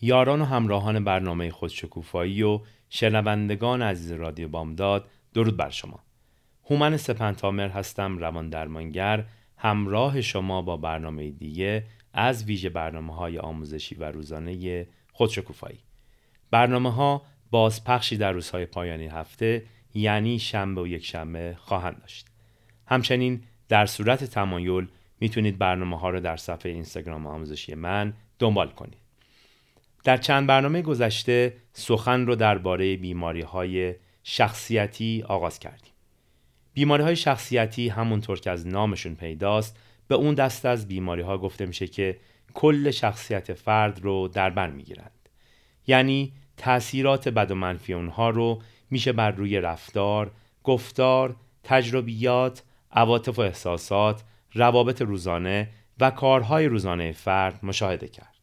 یاران و همراهان برنامه خودشکوفایی و شنوندگان عزیز رادیو بامداد درود بر شما. هومن سپنتامر هستم روان درمانگر. همراه شما با برنامه دیگه از ویژه برنامه های آموزشی و روزانه خودشکوفایی. برنامه ها بازپخشی در روزهای پایانی هفته یعنی شنبه و یک شنبه خواهند داشت. همچنین در صورت تمایل می‌تونید برنامه ها رو در صفحه اینستاگرام آموزشی من دنبال کنید. در چند برنامه گذشته سخن رو درباره بیماری های شخصیتی آغاز کردیم. بیماری های شخصیتی همونطور که از نامشون پیداست به اون دست از بیماری ها گفته میشه که کل شخصیت فرد رو در بر می‌گیرند. یعنی تأثیرات بد و منفی اونها رو میشه بر روی رفتار، گفتار، تجربیات، عواطف و احساسات، روابط روزانه و کارهای روزانه فرد مشاهده کرد.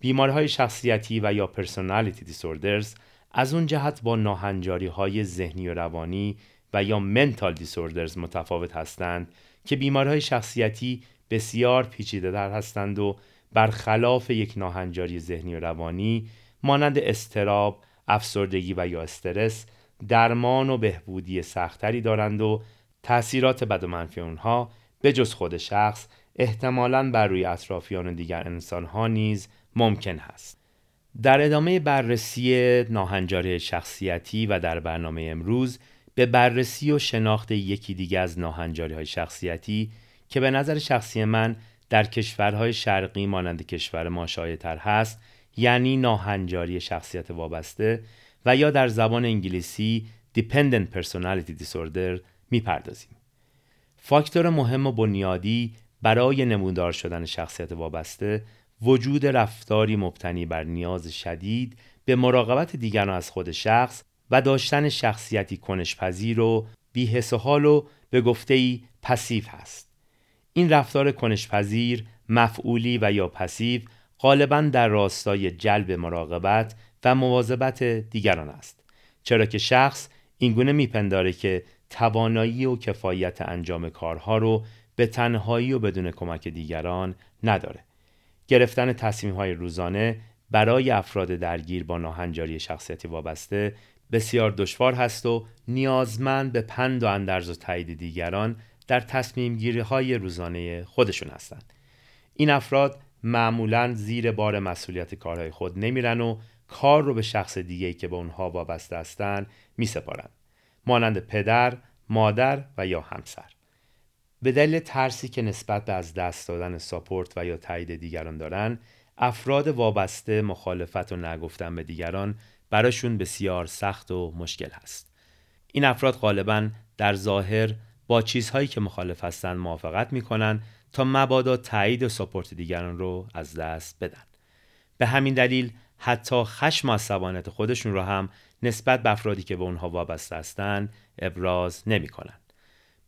بیماری های شخصیتی و یا پرسونالیتی دیسوردرز از اون جهت با ناهنجاری های ذهنی و روانی و یا منتال دیسوردرز متفاوت هستند که بیماری های شخصیتی بسیار پیچیده در هستند و برخلاف یک ناهنجاری ذهنی و روانی مانند استراب، افسردگی و یا استرس درمان و بهبودی سختری دارند و تأثیرات بد و منفی اونها به جز خود شخص احتمالاً بر روی اطرافیان و دیگر انسانها نیز ممکن هست. در ادامه بررسی ناهنجاری شخصیتی و در برنامه امروز به بررسی و شناخت یکی دیگه از ناهنجاری های شخصیتی که به نظر شخصی من در کشورهای شرقی مانند کشور ما شایع‌تر هست یعنی ناهنجاری شخصیت وابسته و یا در زبان انگلیسی Dependent Personality Disorder می‌پردازیم. فاکتور مهم و بنیادی برای نمودار شدن شخصیت وابسته وجود رفتاری مبتنی بر نیاز شدید به مراقبت دیگران از خود شخص و داشتن شخصیتی کنشپذیر و بیحس و حال و به گفته ای هست. این رفتار کنشپذیر، مفعولی و یا پسیو غالبا در راستای جلب مراقبت و مواظبت دیگران است. چرا که شخص اینگونه میپنداره که توانایی و کفایت انجام کارها رو به تنهایی و بدون کمک دیگران نداره. گرفتن تصمیم های روزانه برای افراد درگیر با ناهنجاری شخصیتی وابسته بسیار دشوار هست و نیازمند به پند و اندرز و تایید دیگران در تصمیم گیری های روزانه خودشون هستند. این افراد معمولا زیر بار مسئولیت کارهای خود نمیرن و کار رو به شخص دیگه‌ای که به اونها وابسته هستند میسپارند. مانند پدر، مادر و یا همسر. به دلیل ترسی که نسبت به از دست دادن ساپورت و یا تایید دیگران دارن افراد وابسته مخالفت و نگفتن به دیگران براشون بسیار سخت و مشکل هست. این افراد غالبا در ظاهر با چیزهایی که مخالف هستند موافقت می‌کنن تا مبادا تایید و ساپورت دیگران رو از دست بدن. به همین دلیل حتی خشم و خودشون رو هم نسبت به افرادی که به اونها وابسته هستند ابراز نمی‌کنن.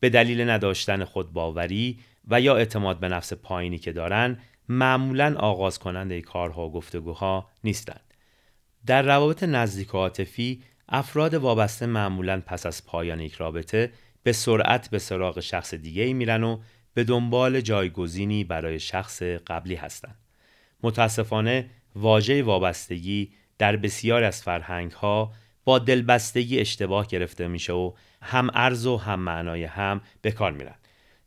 به دلیل نداشتن خود باوری و یا اعتماد به نفس پایینی که دارن معمولا آغاز کننده کارها و گفتگوها نیستند. در روابط نزدیک و عاطفی افراد وابسته معمولا پس از پایان یک رابطه به سرعت به سراغ شخص دیگه ای میرن و به دنبال جایگزینی برای شخص قبلی هستند. متاسفانه واژه وابستگی در بسیار از فرهنگ ها با دلبستگی اشتباه گرفته میشه و هم ارز و هم معنای هم به کار میرن.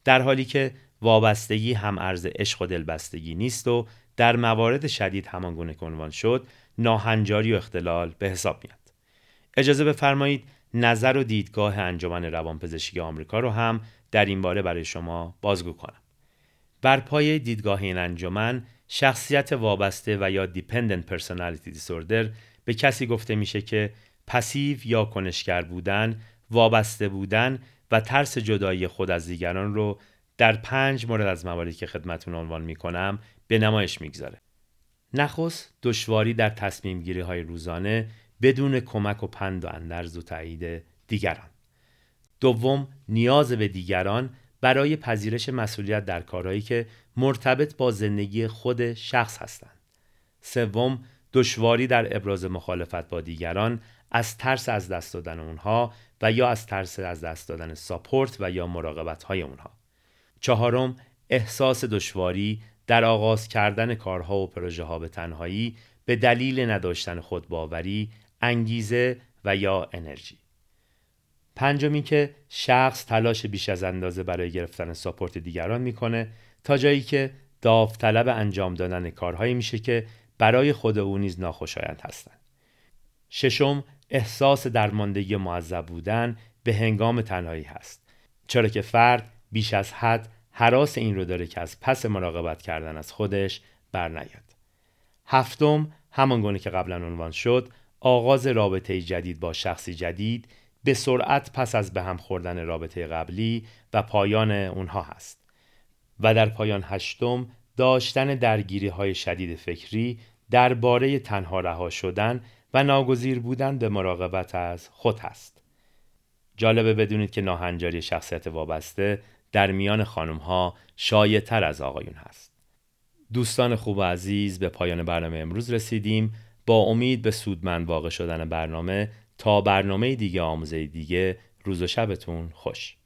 در حالی که وابستگی هم ارز عشق و دلبستگی نیست و در موارد شدید همان گونه عنوان شد ناهنجاری و اختلال به حساب میاد. اجازه بفرمایید نظر و دیدگاه انجمن روانپزشکی آمریکا رو هم در این باره برای شما بازگو کنم. بر پای دیدگاه این انجمن شخصیت وابسته و یا Dependent Personality Disorder به کسی گفته میشه که پسیو یا کنشگر بودن، وابسته بودن و ترس جدایی خود از دیگران رو در پنج مورد از مواردی که خدمتون عنوان می‌کنم به نمایش می‌گذاره. نخست دشواری در تصمیم گیری های روزانه بدون کمک و پند و اندرز و تایید دیگران. دوم نیاز به دیگران برای پذیرش مسئولیت در کارهایی که مرتبط با زندگی خود شخص هستند. سوم دشواری در ابراز مخالفت با دیگران از ترس از دست دادن اونها و یا از ترس از دست دادن ساپورت و یا مراقبت های اونها. چهارم احساس دشواری در آغاز کردن کارها و پروژه ها به تنهایی به دلیل نداشتن خودباوری، انگیزه و یا انرژی. پنجمی که شخص تلاش بیش از اندازه برای گرفتن ساپورت دیگران می‌کنه تا جایی که داوطلب انجام دادن کارهایی میشه که برای خود او نیز ناخوشایند هستند. ششم احساس درماندگی معذب بودن به هنگام تنهایی هست چرا که فرد بیش از حد حراس این رو داره که از پس مراقبت کردن از خودش برنیاد. هفتم همان گونه که قبلا عنوان شد آغاز رابطه جدید با شخصی جدید به سرعت پس از به هم خوردن رابطه قبلی و پایان اونها هست و در پایان هشتم داشتن درگیری های شدید فکری درباره تنها رها شدن و ناگزیر بودن به مراقبت از خود هست. جالبه بدونید که ناهنجاری شخصیت وابسته در میان خانم ها شایع تر از آقایون هست. دوستان خوب و عزیز به پایان برنامه امروز رسیدیم با امید به سودمند واقع شدن برنامه تا برنامه دیگه آموزه دیگه روز و شبتون خوش